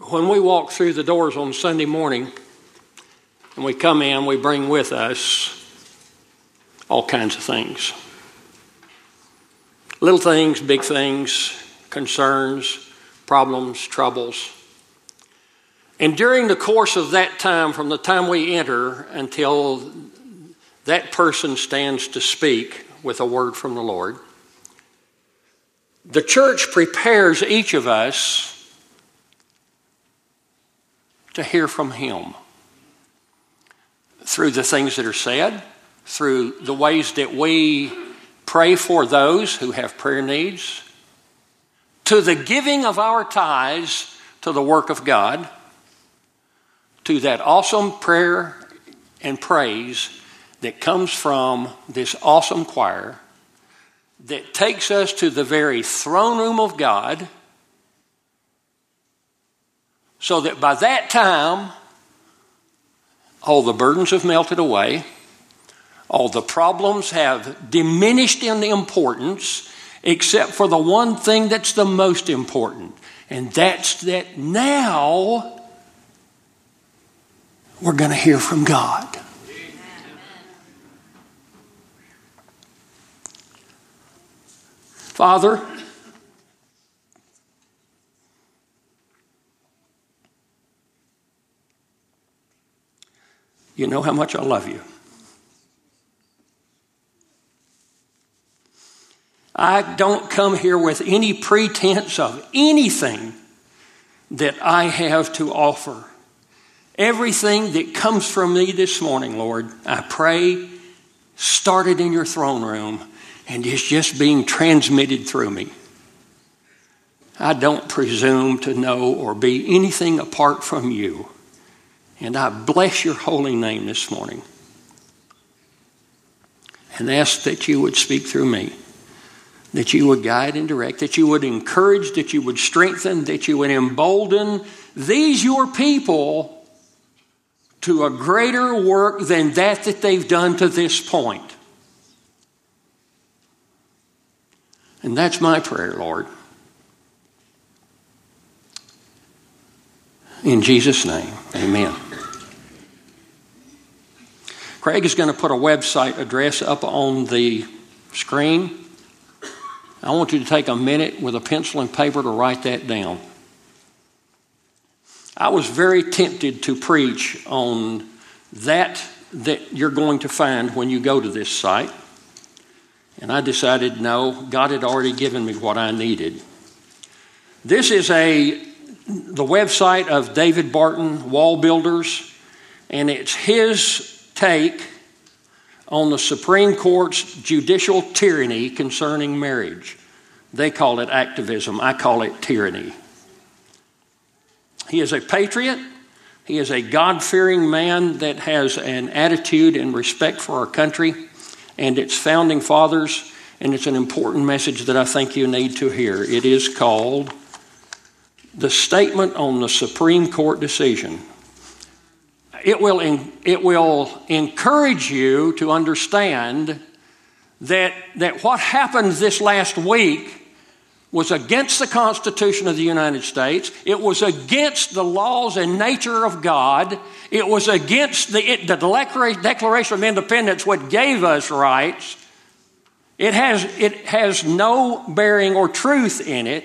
when we walk through the doors on Sunday morning and we come in, we bring with us all kinds of things little things, big things, concerns, problems, troubles. And during the course of that time, from the time we enter until that person stands to speak with a word from the Lord, the church prepares each of us to hear from Him through the things that are said, through the ways that we pray for those who have prayer needs, to the giving of our tithes to the work of God, to that awesome prayer and praise that comes from this awesome choir that takes us to the very throne room of God so that by that time, all the burdens have melted away, all the problems have diminished in importance, except for the one thing that's the most important, and that's that now we're going to hear from God. Father, You know how much I love you. I don't come here with any pretense of anything that I have to offer. Everything that comes from me this morning, Lord, I pray started in your throne room and is just being transmitted through me. I don't presume to know or be anything apart from you. And I bless your holy name this morning and ask that you would speak through me, that you would guide and direct, that you would encourage, that you would strengthen, that you would embolden these your people to a greater work than that that they've done to this point. And that's my prayer, Lord. In Jesus' name, amen. Craig is going to put a website address up on the screen. I want you to take a minute with a pencil and paper to write that down. I was very tempted to preach on that that you're going to find when you go to this site. And I decided no, God had already given me what I needed. This is a the website of David Barton Wall Builders, and it's his take on the Supreme Court's judicial tyranny concerning marriage. They call it activism, I call it tyranny. He is a patriot. He is a God fearing man that has an attitude and respect for our country and its founding fathers, and it's an important message that I think you need to hear. It is called The Statement on the Supreme Court Decision it will, it will encourage you to understand that, that what happened this last week was against the Constitution of the United States. It was against the laws and nature of God. It was against the, it, the Declaration of Independence, what gave us rights. It has, it has no bearing or truth in it.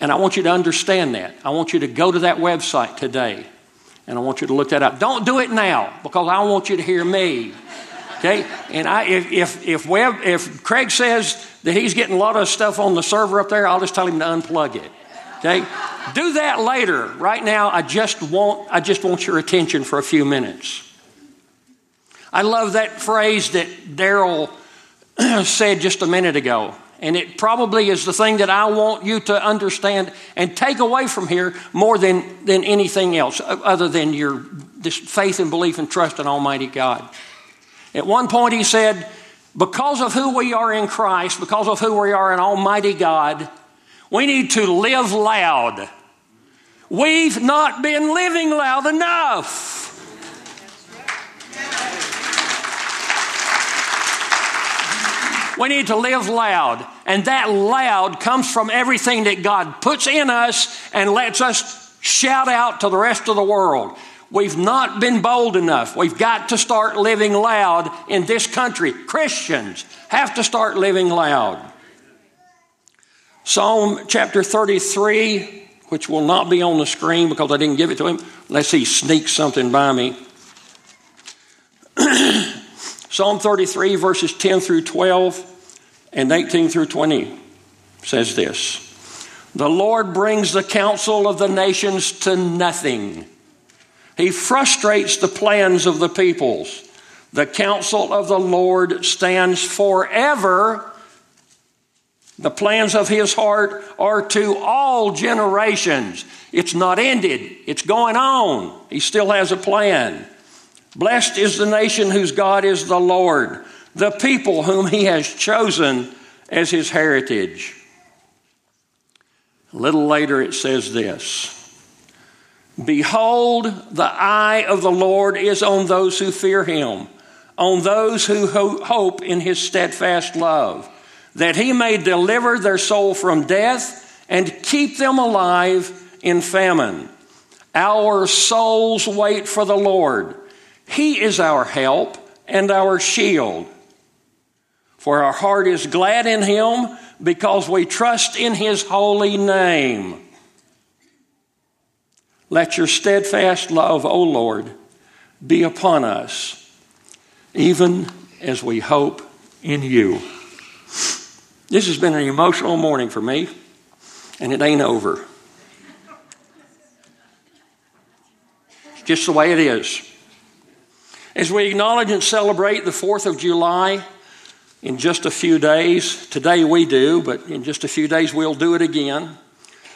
And I want you to understand that. I want you to go to that website today and I want you to look that up. Don't do it now because I want you to hear me. Okay? And I, if, if, if, Webb, if Craig says that he's getting a lot of stuff on the server up there, I'll just tell him to unplug it. Okay? Do that later. Right now, I just want, I just want your attention for a few minutes. I love that phrase that Daryl said just a minute ago. And it probably is the thing that I want you to understand and take away from here more than, than anything else, other than your this faith and belief and trust in Almighty God. At one point, he said, Because of who we are in Christ, because of who we are in Almighty God, we need to live loud. We've not been living loud enough. We need to live loud. And that loud comes from everything that God puts in us and lets us shout out to the rest of the world. We've not been bold enough. We've got to start living loud in this country. Christians have to start living loud. Psalm chapter 33, which will not be on the screen because I didn't give it to him, unless he sneaks something by me. Psalm 33, verses 10 through 12 and 18 through 20 says this The Lord brings the counsel of the nations to nothing, He frustrates the plans of the peoples. The counsel of the Lord stands forever. The plans of his heart are to all generations. It's not ended, it's going on. He still has a plan. Blessed is the nation whose God is the Lord the people whom he has chosen as his heritage. A little later it says this Behold, the eye of the Lord is on those who fear him, on those who hope in his steadfast love, that he may deliver their soul from death and keep them alive in famine. Our souls wait for the Lord. He is our help and our shield. For our heart is glad in him because we trust in his holy name. Let your steadfast love, O Lord, be upon us, even as we hope in you. This has been an emotional morning for me, and it ain't over. It's just the way it is. As we acknowledge and celebrate the 4th of July, in just a few days. Today we do, but in just a few days we'll do it again.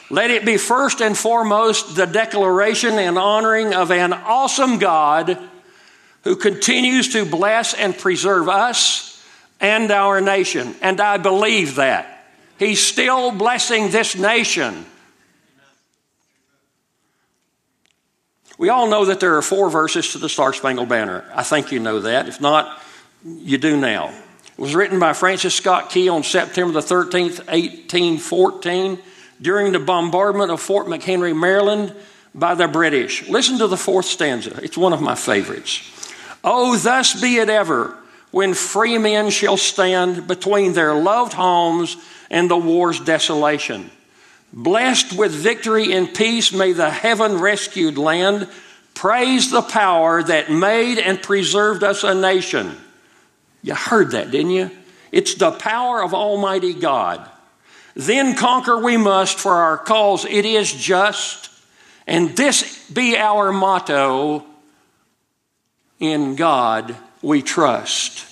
Let it be first and foremost the declaration and honoring of an awesome God who continues to bless and preserve us and our nation. And I believe that. He's still blessing this nation. We all know that there are four verses to the Star Spangled Banner. I think you know that. If not, you do now. It was written by Francis Scott Key on September the 13th, 1814, during the bombardment of Fort McHenry, Maryland, by the British. Listen to the fourth stanza, it's one of my favorites. Oh, thus be it ever when free men shall stand between their loved homes and the war's desolation. Blessed with victory and peace, may the heaven rescued land praise the power that made and preserved us a nation. You heard that, didn't you? It's the power of Almighty God. Then conquer we must, for our cause it is just, and this be our motto in God we trust.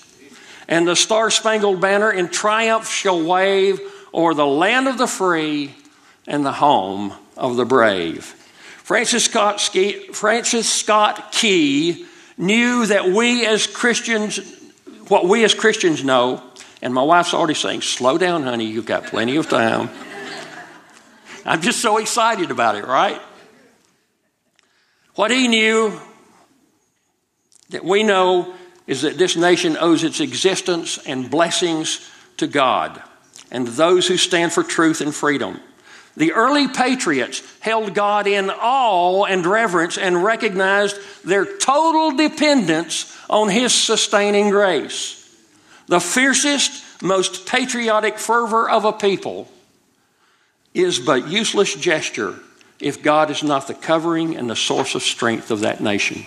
And the star spangled banner in triumph shall wave o'er the land of the free and the home of the brave. Francis Scott, Francis Scott Key knew that we as Christians what we as Christians know, and my wife's already saying, slow down, honey, you've got plenty of time. I'm just so excited about it, right? What he knew that we know is that this nation owes its existence and blessings to God and those who stand for truth and freedom. The early patriots held God in awe and reverence and recognized their total dependence on His sustaining grace. The fiercest, most patriotic fervor of a people is but useless gesture if God is not the covering and the source of strength of that nation.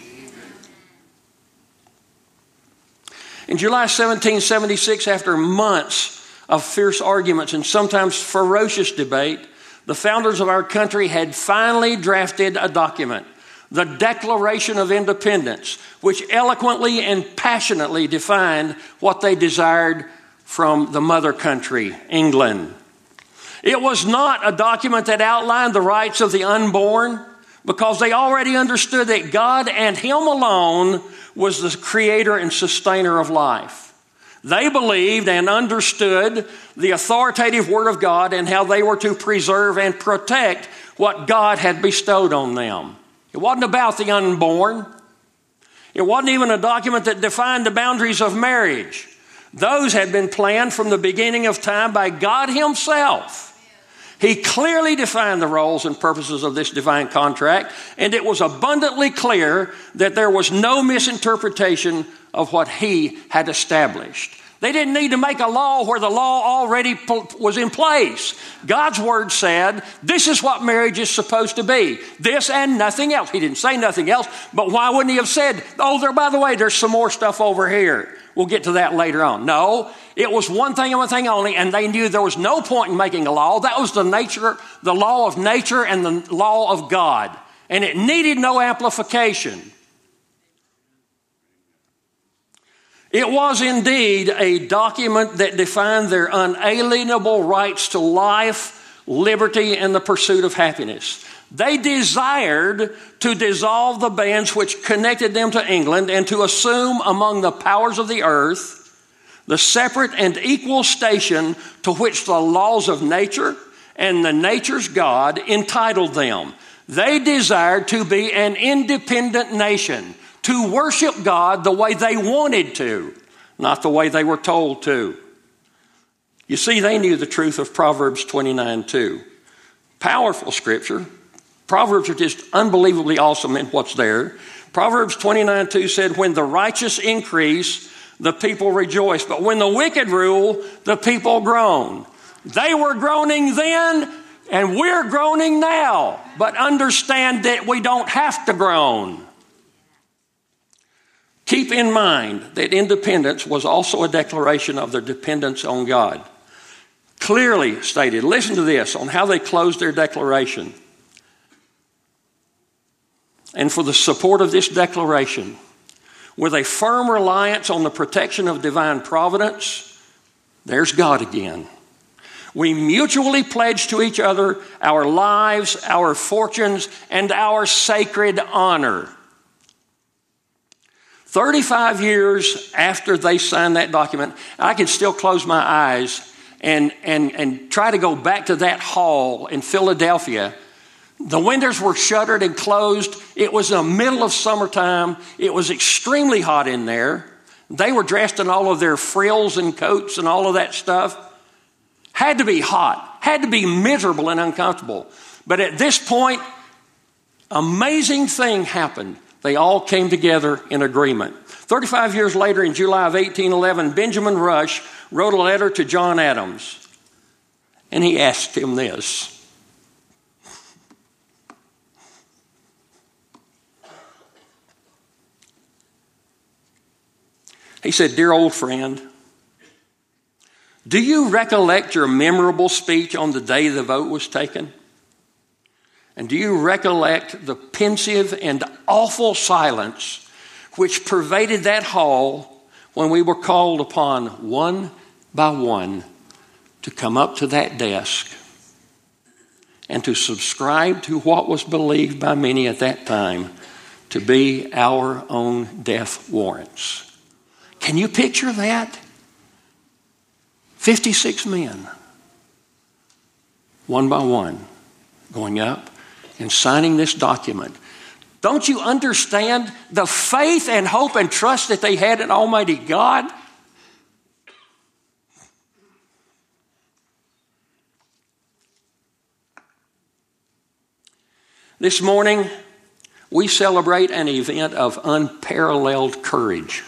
In July 1776, after months of fierce arguments and sometimes ferocious debate, the founders of our country had finally drafted a document, the Declaration of Independence, which eloquently and passionately defined what they desired from the mother country, England. It was not a document that outlined the rights of the unborn because they already understood that God and Him alone was the creator and sustainer of life. They believed and understood the authoritative Word of God and how they were to preserve and protect what God had bestowed on them. It wasn't about the unborn. It wasn't even a document that defined the boundaries of marriage. Those had been planned from the beginning of time by God Himself. He clearly defined the roles and purposes of this divine contract, and it was abundantly clear that there was no misinterpretation of what He had established. They didn't need to make a law where the law already was in place. God's word said, this is what marriage is supposed to be. This and nothing else. He didn't say nothing else, but why wouldn't he have said, oh, there, by the way, there's some more stuff over here. We'll get to that later on. No, it was one thing and one thing only, and they knew there was no point in making a law. That was the nature, the law of nature and the law of God. And it needed no amplification. It was indeed a document that defined their unalienable rights to life, liberty, and the pursuit of happiness. They desired to dissolve the bands which connected them to England and to assume among the powers of the earth the separate and equal station to which the laws of nature and the nature's God entitled them. They desired to be an independent nation to worship God the way they wanted to, not the way they were told to. You see, they knew the truth of Proverbs 29 2. Powerful scripture. Proverbs are just unbelievably awesome in what's there. Proverbs 29 2 said, When the righteous increase, the people rejoice. But when the wicked rule, the people groan. They were groaning then, and we're groaning now. But understand that we don't have to groan. Keep in mind that independence was also a declaration of their dependence on God. Clearly stated, listen to this on how they closed their declaration. And for the support of this declaration, with a firm reliance on the protection of divine providence, there's God again. We mutually pledge to each other our lives, our fortunes, and our sacred honor. 35 years after they signed that document, I can still close my eyes and, and, and try to go back to that hall in Philadelphia. The windows were shuttered and closed. It was the middle of summertime. It was extremely hot in there. They were dressed in all of their frills and coats and all of that stuff. Had to be hot, had to be miserable and uncomfortable. But at this point, amazing thing happened. They all came together in agreement. 35 years later, in July of 1811, Benjamin Rush wrote a letter to John Adams, and he asked him this. He said, Dear old friend, do you recollect your memorable speech on the day the vote was taken? And do you recollect the pensive and awful silence which pervaded that hall when we were called upon one by one to come up to that desk and to subscribe to what was believed by many at that time to be our own death warrants? Can you picture that? 56 men, one by one, going up and signing this document. Don't you understand the faith and hope and trust that they had in Almighty God? This morning, we celebrate an event of unparalleled courage.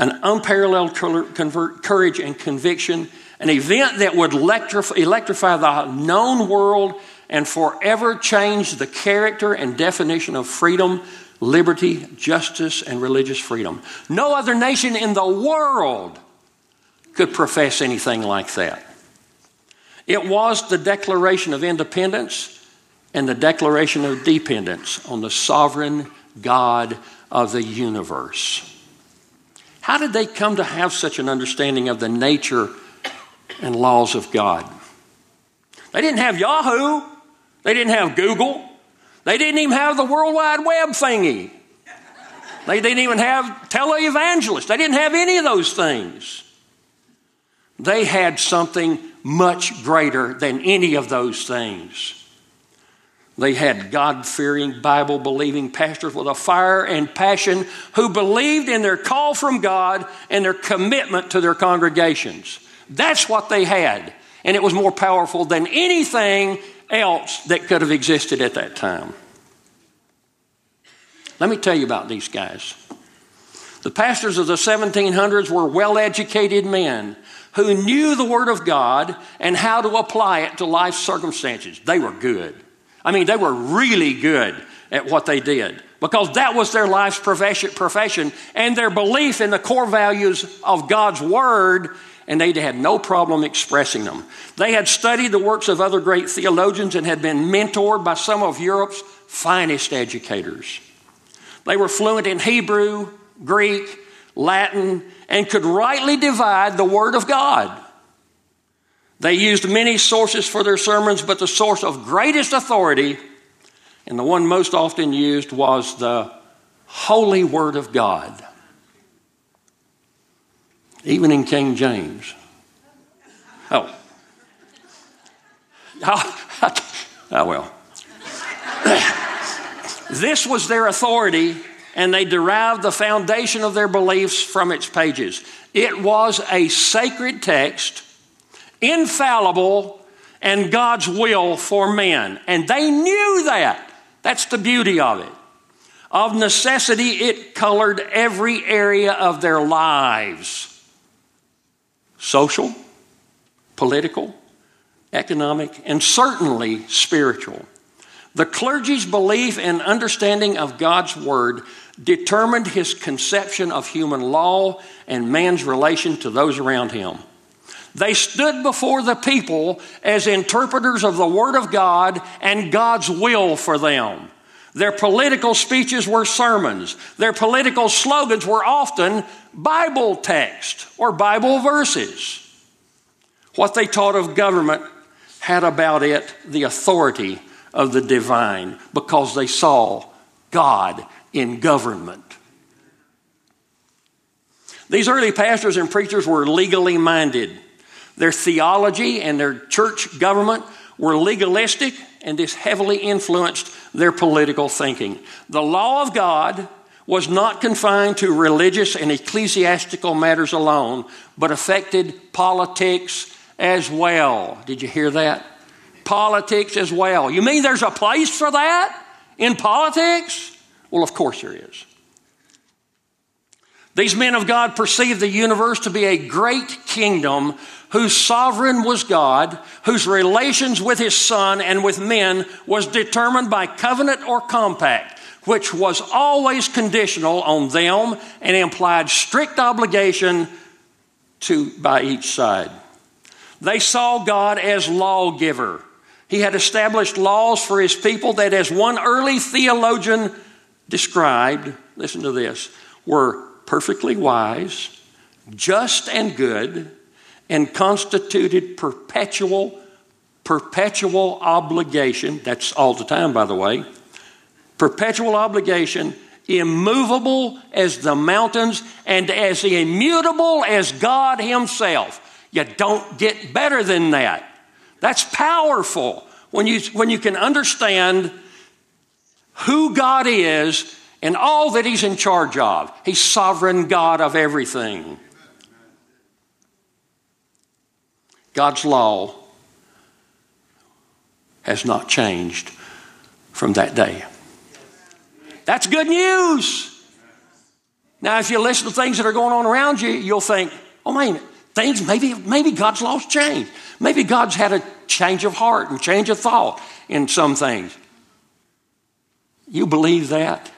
An unparalleled courage and conviction, an event that would electrify the known world and forever change the character and definition of freedom, liberty, justice, and religious freedom. No other nation in the world could profess anything like that. It was the Declaration of Independence and the Declaration of Dependence on the sovereign God of the universe. How did they come to have such an understanding of the nature and laws of God? They didn't have Yahoo. They didn't have Google. They didn't even have the World Wide Web thingy. They didn't even have televangelists. They didn't have any of those things. They had something much greater than any of those things. They had God fearing, Bible believing pastors with a fire and passion who believed in their call from God and their commitment to their congregations. That's what they had. And it was more powerful than anything else that could have existed at that time. Let me tell you about these guys. The pastors of the 1700s were well educated men who knew the Word of God and how to apply it to life circumstances. They were good. I mean, they were really good at what they did because that was their life's profession and their belief in the core values of God's Word, and they had no problem expressing them. They had studied the works of other great theologians and had been mentored by some of Europe's finest educators. They were fluent in Hebrew, Greek, Latin, and could rightly divide the Word of God. They used many sources for their sermons, but the source of greatest authority, and the one most often used, was the Holy Word of God. Even in King James. Oh. Oh, oh well. this was their authority, and they derived the foundation of their beliefs from its pages. It was a sacred text infallible, and God's will for men. And they knew that. That's the beauty of it. Of necessity, it colored every area of their lives social, political, economic, and certainly spiritual. The clergy's belief and understanding of God's Word determined his conception of human law and man's relation to those around him. They stood before the people as interpreters of the Word of God and God's will for them. Their political speeches were sermons. Their political slogans were often Bible text or Bible verses. What they taught of government had about it the authority of the divine because they saw God in government. These early pastors and preachers were legally minded. Their theology and their church government were legalistic, and this heavily influenced their political thinking. The law of God was not confined to religious and ecclesiastical matters alone, but affected politics as well. Did you hear that? Politics as well. You mean there's a place for that in politics? Well, of course there is. These men of God perceived the universe to be a great kingdom whose sovereign was God, whose relations with his son and with men was determined by covenant or compact, which was always conditional on them and implied strict obligation to by each side. They saw God as lawgiver. He had established laws for his people that, as one early theologian described, listen to this, were perfectly wise, just and good, and constituted perpetual, perpetual obligation. That's all the time, by the way. Perpetual obligation, immovable as the mountains and as immutable as God Himself. You don't get better than that. That's powerful when you, when you can understand who God is and all that He's in charge of. He's sovereign God of everything. God's law has not changed from that day. That's good news. Now, if you listen to things that are going on around you, you'll think, oh, man, things, maybe, maybe God's law's changed. Maybe God's had a change of heart and change of thought in some things. You believe that?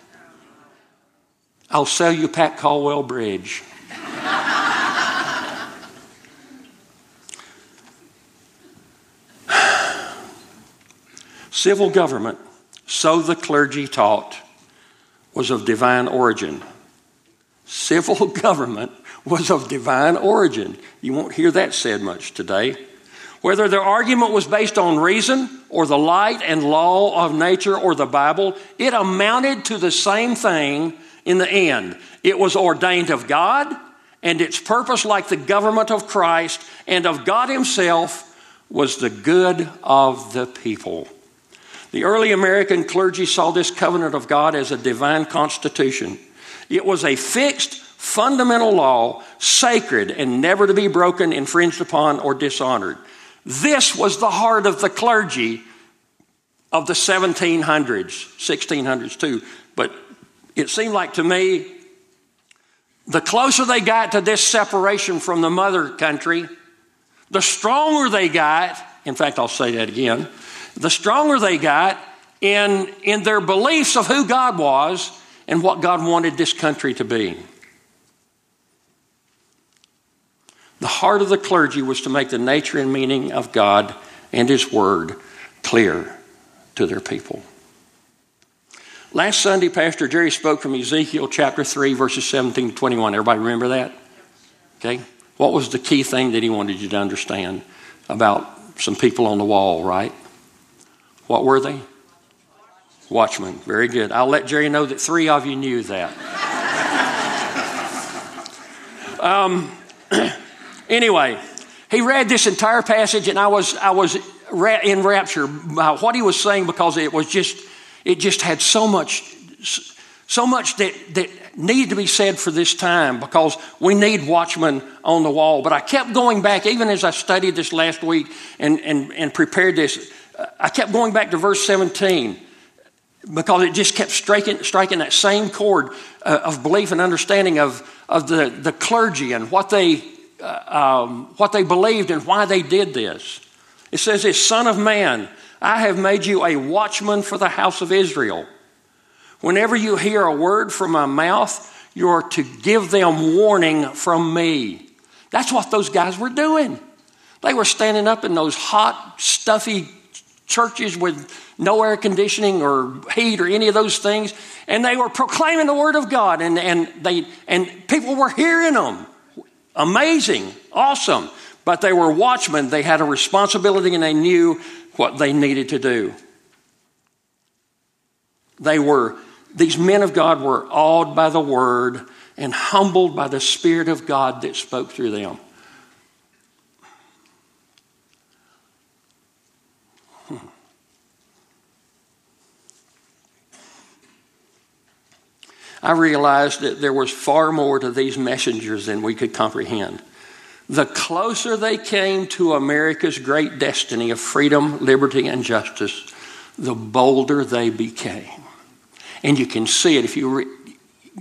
I'll sell you Pat Caldwell Bridge. Civil government, so the clergy taught, was of divine origin. Civil government was of divine origin. You won't hear that said much today. Whether their argument was based on reason or the light and law of nature or the Bible, it amounted to the same thing in the end. It was ordained of God, and its purpose, like the government of Christ and of God Himself, was the good of the people. The early American clergy saw this covenant of God as a divine constitution. It was a fixed, fundamental law, sacred and never to be broken, infringed upon, or dishonored. This was the heart of the clergy of the 1700s, 1600s too. But it seemed like to me, the closer they got to this separation from the mother country, the stronger they got. In fact, I'll say that again. The stronger they got in, in their beliefs of who God was and what God wanted this country to be. The heart of the clergy was to make the nature and meaning of God and His Word clear to their people. Last Sunday, Pastor Jerry spoke from Ezekiel chapter 3, verses 17 to 21. Everybody remember that? Okay. What was the key thing that he wanted you to understand about some people on the wall, right? What were they? Watchmen. Very good. I'll let Jerry know that three of you knew that. um, Anyway, he read this entire passage, and I was, I was in rapture by what he was saying because it was just, it just had so much, so much that, that needed to be said for this time because we need watchmen on the wall. But I kept going back, even as I studied this last week and, and, and prepared this, I kept going back to verse 17 because it just kept striking, striking that same chord uh, of belief and understanding of, of the, the clergy and what they uh, um, what they believed and why they did this. It says, "This Son of Man, I have made you a watchman for the house of Israel. Whenever you hear a word from my mouth, you are to give them warning from me." That's what those guys were doing. They were standing up in those hot, stuffy churches with no air conditioning or heat or any of those things, and they were proclaiming the word of God, and, and, they, and people were hearing them. Amazing, awesome. But they were watchmen. They had a responsibility and they knew what they needed to do. They were, these men of God were awed by the word and humbled by the Spirit of God that spoke through them. I realized that there was far more to these messengers than we could comprehend. The closer they came to America's great destiny of freedom, liberty, and justice, the bolder they became. And you can see it if you re-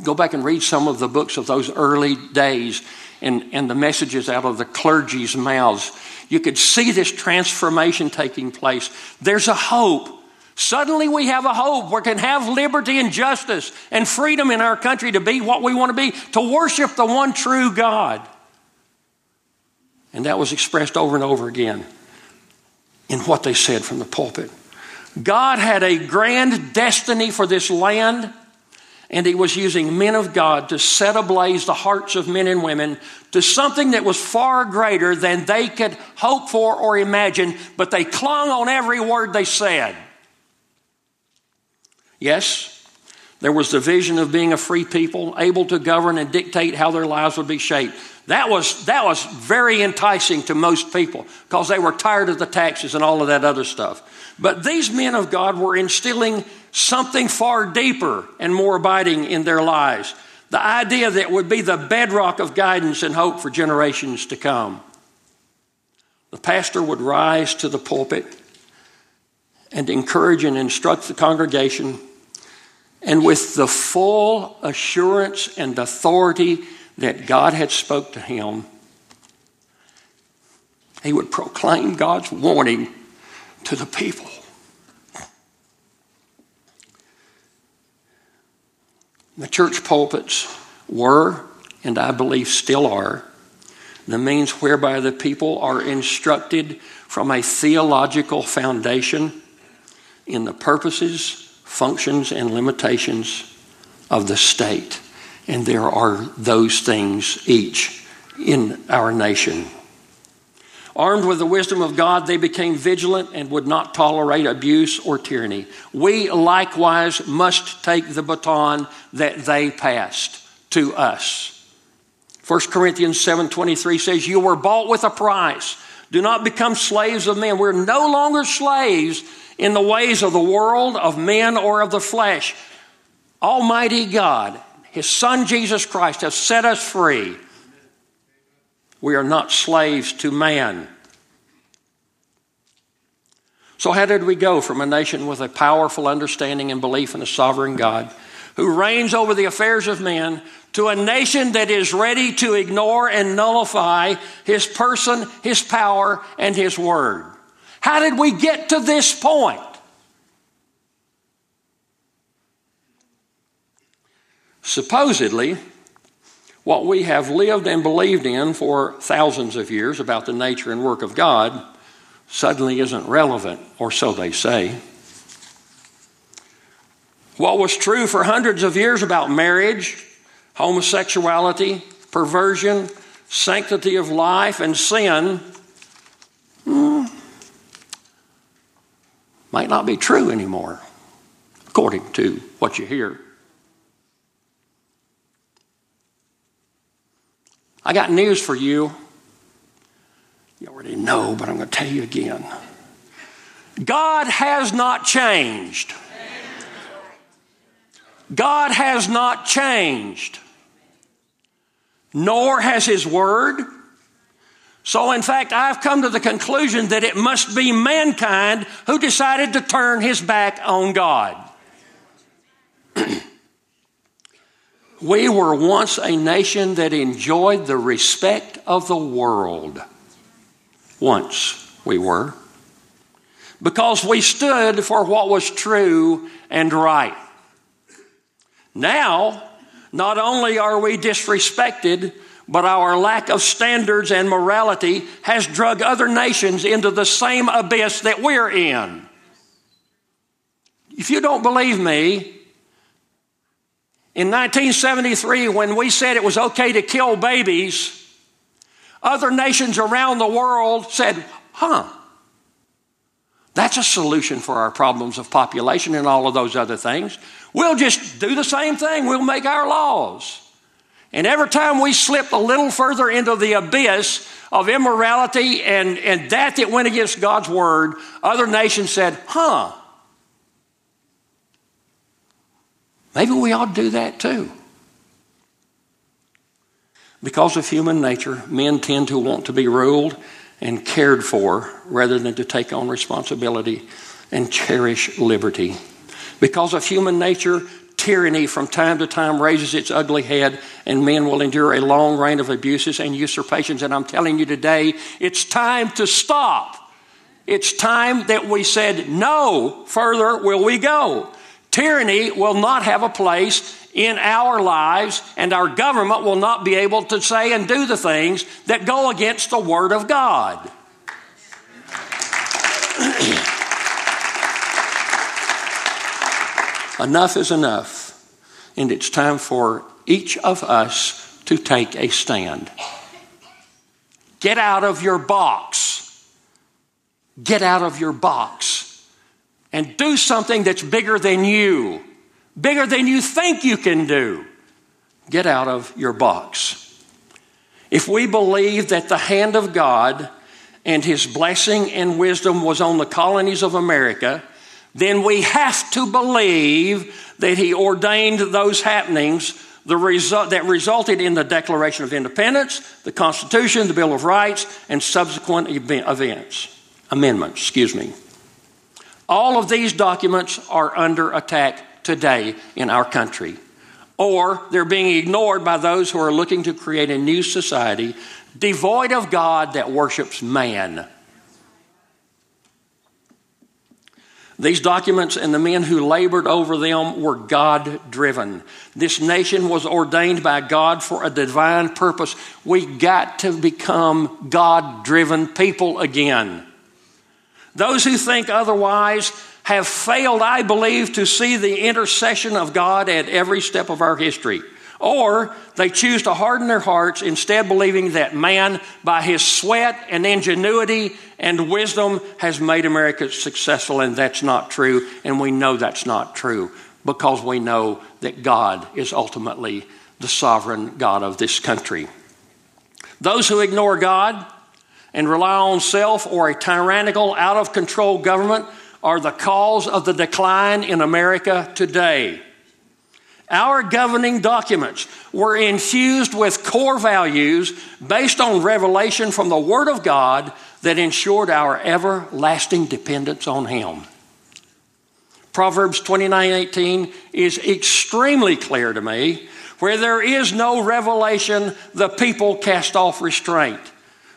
go back and read some of the books of those early days and, and the messages out of the clergy's mouths. You could see this transformation taking place. There's a hope Suddenly we have a hope. We can have liberty and justice and freedom in our country to be what we want to be, to worship the one true God. And that was expressed over and over again in what they said from the pulpit. God had a grand destiny for this land, and He was using men of God to set ablaze the hearts of men and women to something that was far greater than they could hope for or imagine, but they clung on every word they said. Yes, there was the vision of being a free people, able to govern and dictate how their lives would be shaped. That was, that was very enticing to most people because they were tired of the taxes and all of that other stuff. But these men of God were instilling something far deeper and more abiding in their lives. The idea that would be the bedrock of guidance and hope for generations to come. The pastor would rise to the pulpit and encourage and instruct the congregation and with the full assurance and authority that God had spoke to him, he would proclaim God's warning to the people. The church pulpits were, and I believe still are, the means whereby the people are instructed from a theological foundation in the purposes functions and limitations of the state. And there are those things each in our nation. Armed with the wisdom of God, they became vigilant and would not tolerate abuse or tyranny. We likewise must take the baton that they passed to us. 1 Corinthians 7:23 says, "You were bought with a price. Do not become slaves of men. We're no longer slaves in the ways of the world, of men, or of the flesh. Almighty God, His Son Jesus Christ, has set us free. We are not slaves to man. So, how did we go from a nation with a powerful understanding and belief in a sovereign God who reigns over the affairs of men to a nation that is ready to ignore and nullify his person, his power, and his word? How did we get to this point? Supposedly, what we have lived and believed in for thousands of years about the nature and work of God suddenly isn't relevant, or so they say. What was true for hundreds of years about marriage, homosexuality, perversion, sanctity of life, and sin hmm, might not be true anymore, according to what you hear. I got news for you. You already know, but I'm going to tell you again. God has not changed. God has not changed, nor has His Word. So, in fact, I've come to the conclusion that it must be mankind who decided to turn his back on God. we were once a nation that enjoyed the respect of the world. Once we were. Because we stood for what was true and right. Now, not only are we disrespected, but our lack of standards and morality has drug other nations into the same abyss that we're in. If you don't believe me, in 1973, when we said it was okay to kill babies, other nations around the world said, huh, that's a solution for our problems of population and all of those other things. We'll just do the same thing, we'll make our laws. And every time we slipped a little further into the abyss of immorality and, and that that went against God's word, other nations said, huh, maybe we ought to do that too. Because of human nature, men tend to want to be ruled and cared for rather than to take on responsibility and cherish liberty. Because of human nature, tyranny from time to time raises its ugly head, and men will endure a long reign of abuses and usurpations. And I'm telling you today, it's time to stop. It's time that we said, no further will we go. Tyranny will not have a place in our lives, and our government will not be able to say and do the things that go against the Word of God. Enough is enough, and it's time for each of us to take a stand. Get out of your box. Get out of your box and do something that's bigger than you bigger than you think you can do. Get out of your box. If we believe that the hand of God and his blessing and wisdom was on the colonies of America, then we have to believe that he ordained those happenings result, that resulted in the Declaration of Independence, the Constitution, the Bill of Rights, and subsequent events, amendments, excuse me. All of these documents are under attack today in our country. Or they're being ignored by those who are looking to create a new society devoid of God that worships man. These documents and the men who labored over them were God driven. This nation was ordained by God for a divine purpose. We got to become God driven people again. Those who think otherwise have failed, I believe, to see the intercession of God at every step of our history. Or they choose to harden their hearts, instead believing that man, by his sweat and ingenuity and wisdom, has made America successful, and that's not true. And we know that's not true because we know that God is ultimately the sovereign God of this country. Those who ignore God and rely on self or a tyrannical, out of control government are the cause of the decline in America today. Our governing documents were infused with core values based on revelation from the Word of God that ensured our everlasting dependence on Him. Proverbs 29:18 is extremely clear to me. Where there is no revelation, the people cast off restraint.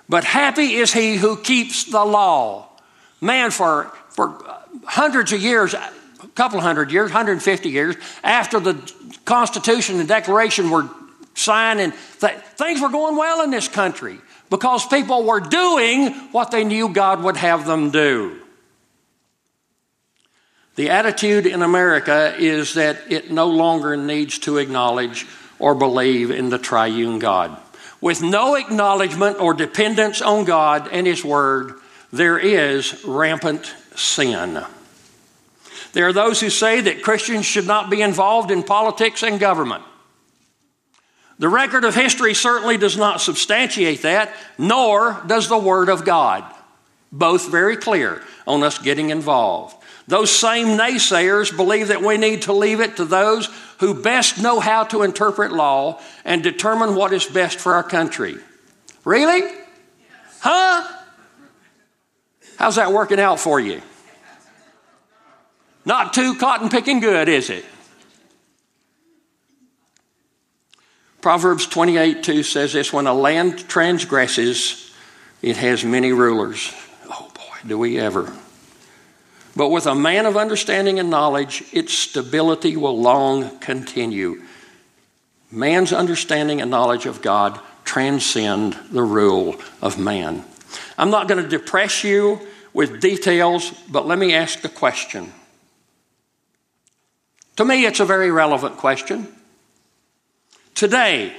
But happy is he who keeps the law. Man, for, for hundreds of years, couple hundred years, 150 years, after the Constitution and Declaration were signed, and th- things were going well in this country because people were doing what they knew God would have them do. The attitude in America is that it no longer needs to acknowledge or believe in the triune God. With no acknowledgement or dependence on God and His Word, there is rampant sin. There are those who say that Christians should not be involved in politics and government. The record of history certainly does not substantiate that, nor does the Word of God. Both very clear on us getting involved. Those same naysayers believe that we need to leave it to those who best know how to interpret law and determine what is best for our country. Really? Huh? How's that working out for you? Not too cotton picking good, is it? Proverbs 28 2 says this When a land transgresses, it has many rulers. Oh boy, do we ever. But with a man of understanding and knowledge, its stability will long continue. Man's understanding and knowledge of God transcend the rule of man. I'm not going to depress you with details, but let me ask a question. To me, it's a very relevant question. Today,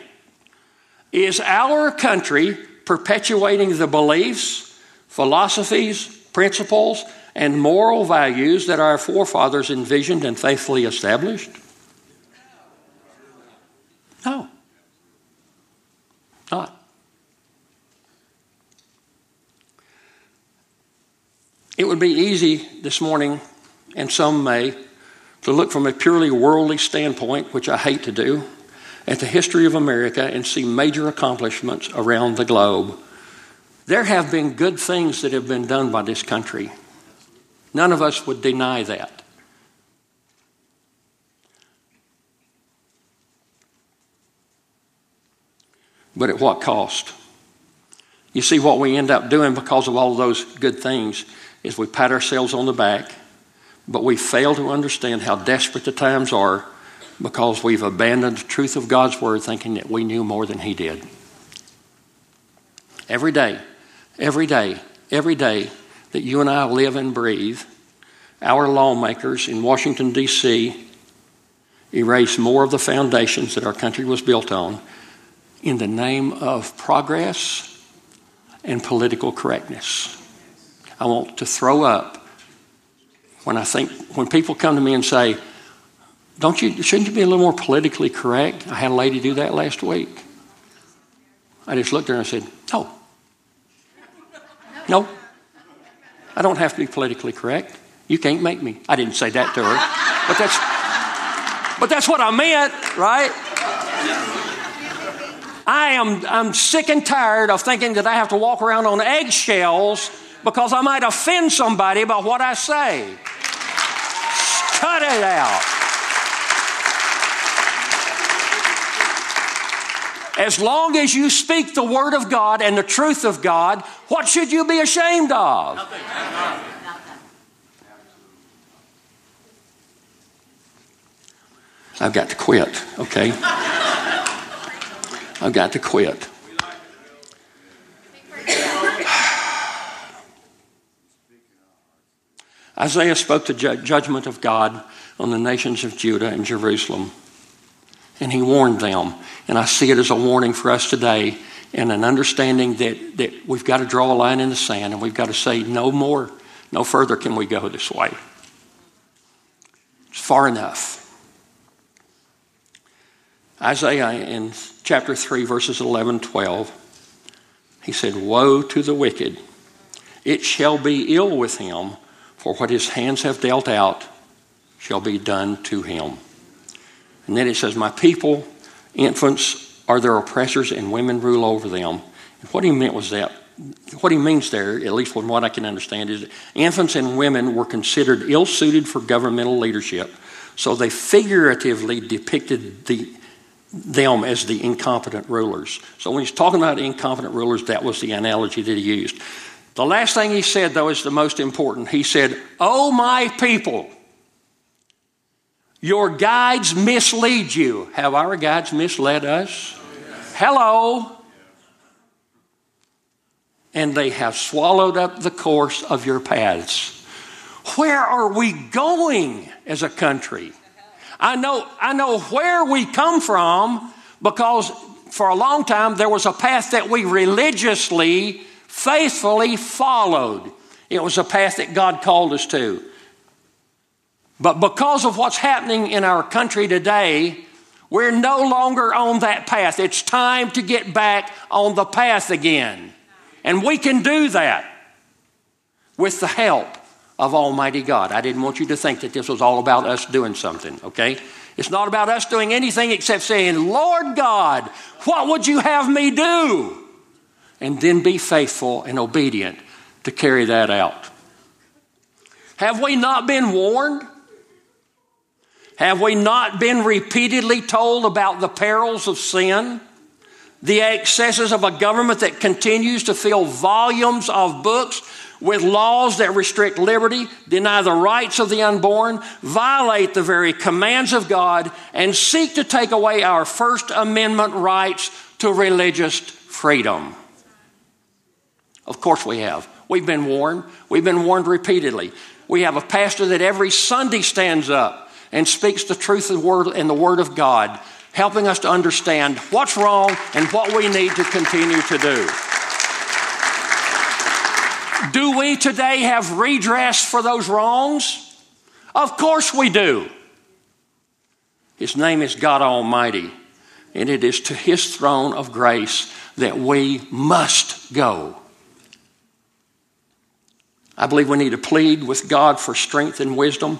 is our country perpetuating the beliefs, philosophies, principles, and moral values that our forefathers envisioned and faithfully established? No. Not. It would be easy this morning, and some may, to look from a purely worldly standpoint, which I hate to do, at the history of America and see major accomplishments around the globe. There have been good things that have been done by this country. None of us would deny that. But at what cost? You see, what we end up doing because of all those good things is we pat ourselves on the back, but we fail to understand how desperate the times are because we've abandoned the truth of God's Word thinking that we knew more than He did. Every day, every day, every day, that you and I live and breathe, our lawmakers in Washington, D.C. erase more of the foundations that our country was built on in the name of progress and political correctness. I want to throw up when I think, when people come to me and say, don't you, shouldn't you be a little more politically correct? I had a lady do that last week. I just looked at her and I said, no. No. I don't have to be politically correct. You can't make me. I didn't say that to her. But that's but that's what I meant, right? I am I'm sick and tired of thinking that I have to walk around on eggshells because I might offend somebody by what I say. Cut it out. As long as you speak the Word of God and the truth of God, what should you be ashamed of? I've got to quit, okay? I've got to quit. Isaiah spoke the ju- judgment of God on the nations of Judah and Jerusalem, and he warned them. And I see it as a warning for us today and an understanding that, that we've got to draw a line in the sand and we've got to say, no more, no further can we go this way. It's far enough. Isaiah in chapter 3, verses 11, 12, he said, Woe to the wicked! It shall be ill with him for what his hands have dealt out shall be done to him. And then it says, My people, infants, are their oppressors, and women rule over them. And what he meant was that, what he means there, at least from what I can understand, is infants and women were considered ill suited for governmental leadership. So they figuratively depicted the, them as the incompetent rulers. So when he's talking about incompetent rulers, that was the analogy that he used. The last thing he said, though, is the most important. He said, Oh, my people, your guides mislead you. Have our guides misled us? Hello. And they have swallowed up the course of your paths. Where are we going as a country? I know, I know where we come from because for a long time there was a path that we religiously faithfully followed. It was a path that God called us to. But because of what's happening in our country today, we're no longer on that path. It's time to get back on the path again. And we can do that with the help of Almighty God. I didn't want you to think that this was all about us doing something, okay? It's not about us doing anything except saying, Lord God, what would you have me do? And then be faithful and obedient to carry that out. Have we not been warned? Have we not been repeatedly told about the perils of sin? The excesses of a government that continues to fill volumes of books with laws that restrict liberty, deny the rights of the unborn, violate the very commands of God, and seek to take away our First Amendment rights to religious freedom. Of course we have. We've been warned. We've been warned repeatedly. We have a pastor that every Sunday stands up and speaks the truth and, word, and the Word of God, helping us to understand what's wrong and what we need to continue to do. Do we today have redress for those wrongs? Of course we do. His name is God Almighty, and it is to His throne of grace that we must go. I believe we need to plead with God for strength and wisdom,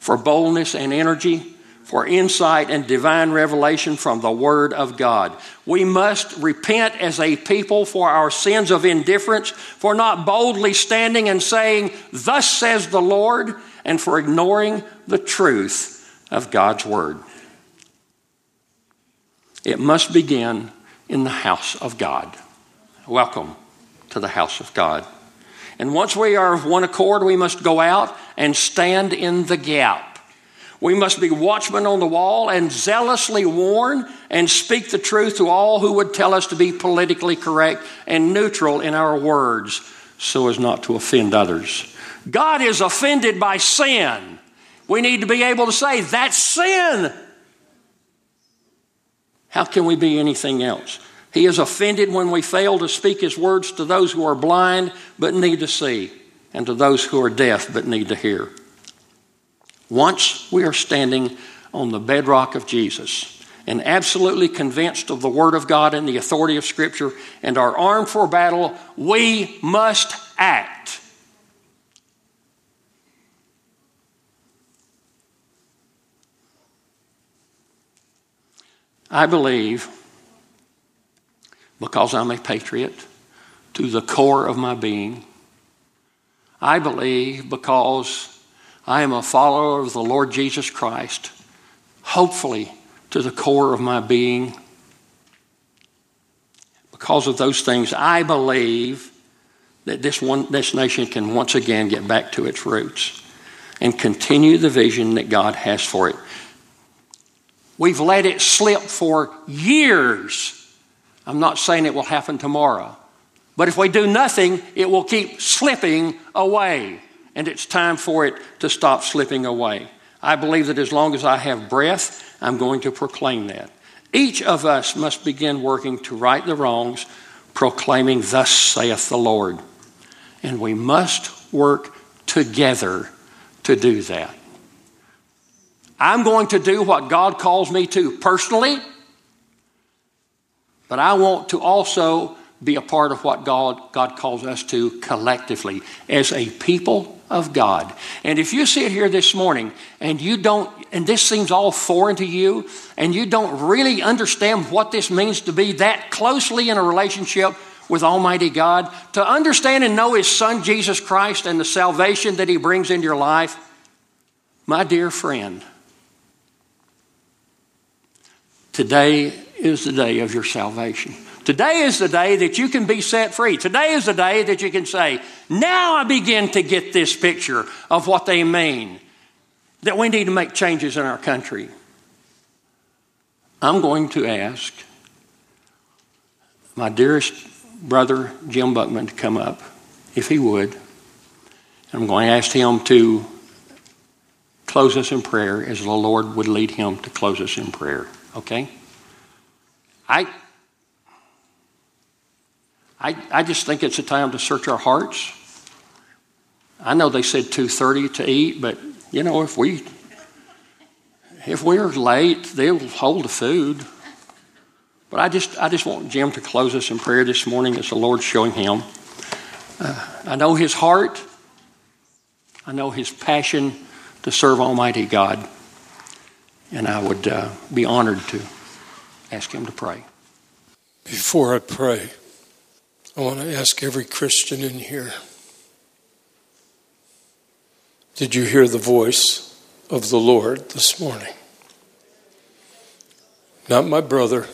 for boldness and energy, for insight and divine revelation from the Word of God. We must repent as a people for our sins of indifference, for not boldly standing and saying, Thus says the Lord, and for ignoring the truth of God's Word. It must begin in the house of God. Welcome to the house of God. And once we are of one accord, we must go out and stand in the gap. We must be watchmen on the wall and zealously warn and speak the truth to all who would tell us to be politically correct and neutral in our words so as not to offend others. God is offended by sin. We need to be able to say, that's sin. How can we be anything else? He is offended when we fail to speak His words to those who are blind but need to see, and to those who are deaf but need to hear. Once we are standing on the bedrock of Jesus and absolutely convinced of the Word of God and the authority of Scripture and are armed for battle, we must act. I believe because I'm a patriot to the core of my being. I believe because I am a follower of the Lord Jesus Christ, hopefully to the core of my being. Because of those things, I believe that this, one, this nation can once again get back to its roots and continue the vision that God has for it. We've let it slip for years I'm not saying it will happen tomorrow. But if we do nothing, it will keep slipping away. And it's time for it to stop slipping away. I believe that as long as I have breath, I'm going to proclaim that. Each of us must begin working to right the wrongs, proclaiming, Thus saith the Lord. And we must work together to do that. I'm going to do what God calls me to personally but I want to also be a part of what God, God calls us to collectively as a people of God. And if you sit here this morning and you don't, and this seems all foreign to you, and you don't really understand what this means to be that closely in a relationship with Almighty God, to understand and know His Son Jesus Christ and the salvation that He brings into your life, my dear friend, today is the day of your salvation. Today is the day that you can be set free. Today is the day that you can say, Now I begin to get this picture of what they mean, that we need to make changes in our country. I'm going to ask my dearest brother, Jim Buckman, to come up, if he would. I'm going to ask him to close us in prayer as the Lord would lead him to close us in prayer. Okay? I I, I just think it's a time to search our hearts. I know they said 2.30 to eat, but, you know, if we if we're late, they'll hold the food. But I just, I just want Jim to close us in prayer this morning as the Lord's showing him. Uh, I know his heart. I know his passion to serve Almighty God. And I would uh, be honored to ask him to pray. Before I pray, I want to ask every Christian in here Did you hear the voice of the Lord this morning? Not my brother.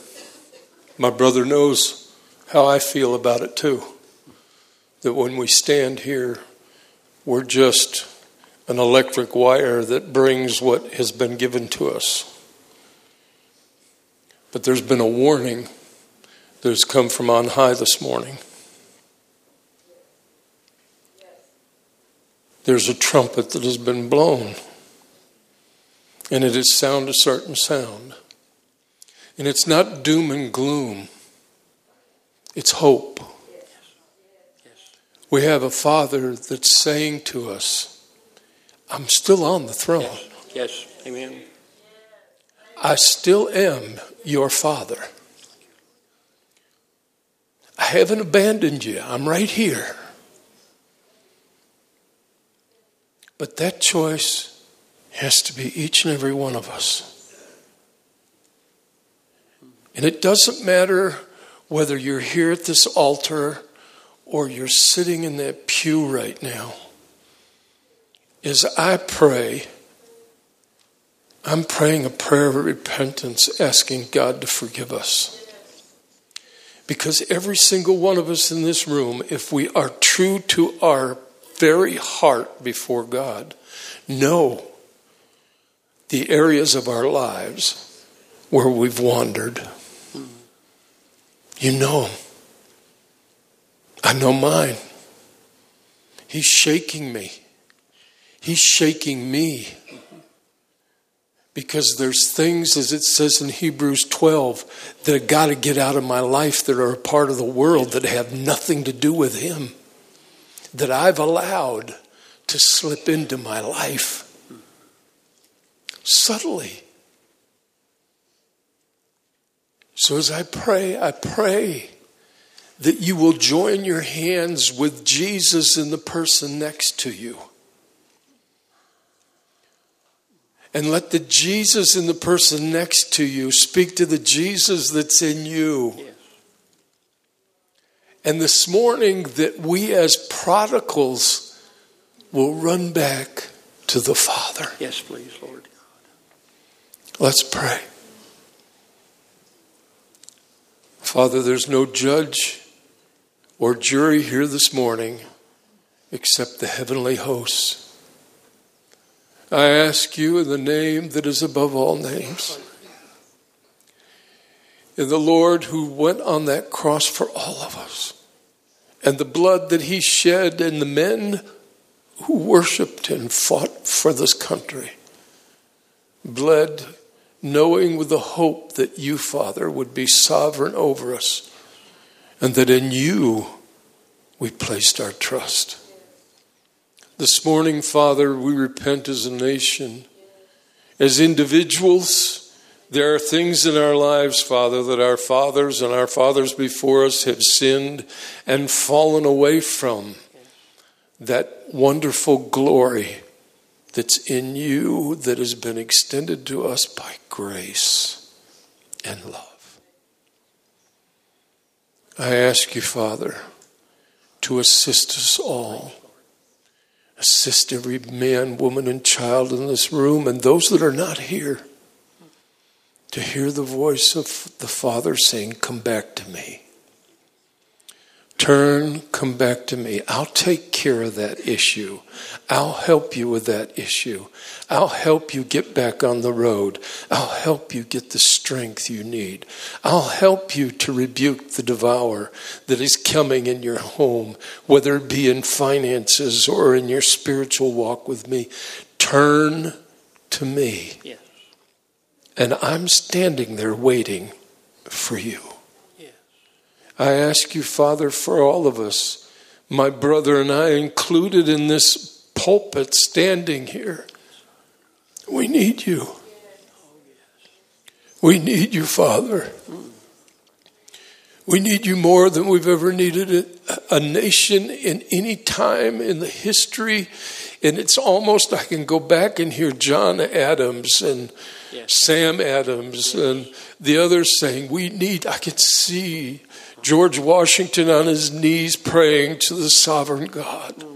My brother knows how I feel about it too. That when we stand here, we're just an electric wire that brings what has been given to us. But there's been a warning that has come from on high this morning. there's a trumpet that has been blown, and it has sound a certain sound. And it's not doom and gloom, it's hope. We have a Father that's saying to us, I'm still on the throne. Yes, yes. amen. I still am your Father. I haven't abandoned you. I'm right here. But that choice has to be each and every one of us. And it doesn't matter whether you're here at this altar or you're sitting in that pew right now. As I pray, I'm praying a prayer of repentance, asking God to forgive us. Because every single one of us in this room, if we are true to our very heart before God know the areas of our lives where we've wandered. You know I know mine. He's shaking me. He's shaking me. Because there's things, as it says in Hebrews 12, that I've got to get out of my life that are a part of the world that have nothing to do with Him that I've allowed to slip into my life subtly. So as I pray, I pray that you will join your hands with Jesus in the person next to you. And let the Jesus in the person next to you speak to the Jesus that's in you. Yes. And this morning, that we as prodigals will run back to the Father. Yes, please, Lord. God. Let's pray. Father, there's no judge or jury here this morning except the heavenly hosts. I ask you in the name that is above all names in the Lord who went on that cross for all of us, and the blood that he shed, and the men who worshiped and fought for this country, bled knowing with the hope that you, Father, would be sovereign over us, and that in you we placed our trust. This morning, Father, we repent as a nation, as individuals there are things in our lives, Father, that our fathers and our fathers before us have sinned and fallen away from that wonderful glory that's in you that has been extended to us by grace and love. I ask you, Father, to assist us all. Assist every man, woman, and child in this room and those that are not here to hear the voice of the Father saying, Come back to me. Turn, come back to me. I'll take care of that issue. I'll help you with that issue. I'll help you get back on the road. I'll help you get the strength you need. I'll help you to rebuke the devourer that is coming in your home, whether it be in finances or in your spiritual walk with me. Turn to me. Yes. And I'm standing there waiting for you. I ask you, Father, for all of us, my brother and I included in this pulpit standing here. We need you. We need you, Father. We need you more than we've ever needed it. A nation in any time in the history. And it's almost, I can go back and hear John Adams and yes. Sam Adams and the others saying, We need, I can see George Washington on his knees praying to the sovereign God.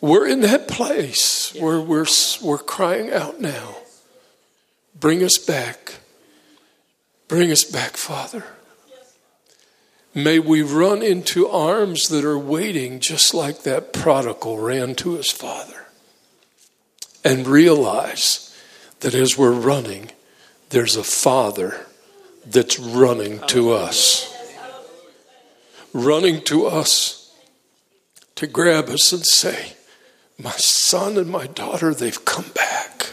We're in that place where we're, we're crying out now. Bring us back. Bring us back, Father. May we run into arms that are waiting, just like that prodigal ran to his father, and realize that as we're running, there's a father that's running to us running to us to grab us and say, My son and my daughter, they've come back.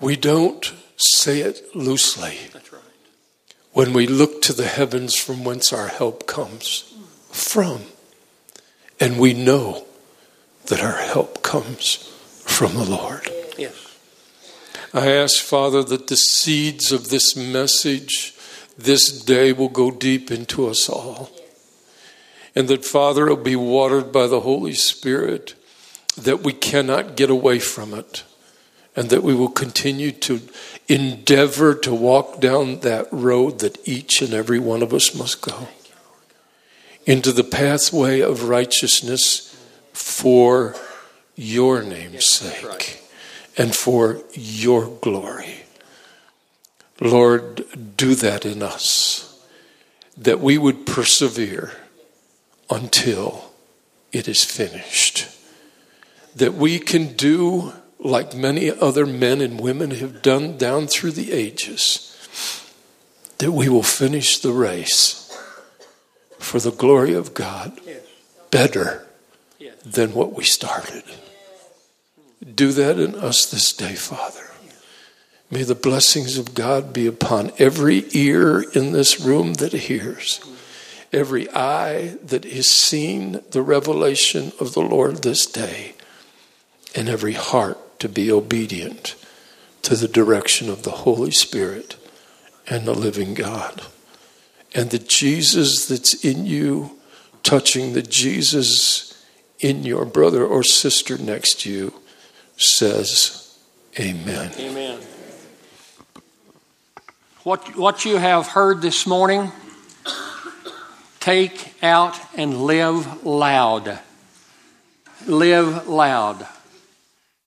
We don't say it loosely. That's right. When we look to the heavens from whence our help comes from. And we know that our help comes from the Lord. Yes. I ask, Father, that the seeds of this message this day will go deep into us all. And that, Father, will be watered by the Holy Spirit, that we cannot get away from it, and that we will continue to endeavor to walk down that road that each and every one of us must go into the pathway of righteousness for your name's sake and for your glory. Lord, do that in us, that we would persevere until it is finished. That we can do like many other men and women have done down through the ages, that we will finish the race for the glory of God better than what we started. Do that in us this day, Father. May the blessings of God be upon every ear in this room that hears, every eye that has seen the revelation of the Lord this day, and every heart to be obedient to the direction of the Holy Spirit and the living God. And the Jesus that's in you, touching the Jesus in your brother or sister next to you, says, Amen. Amen. What, what you have heard this morning, take out and live loud. Live loud.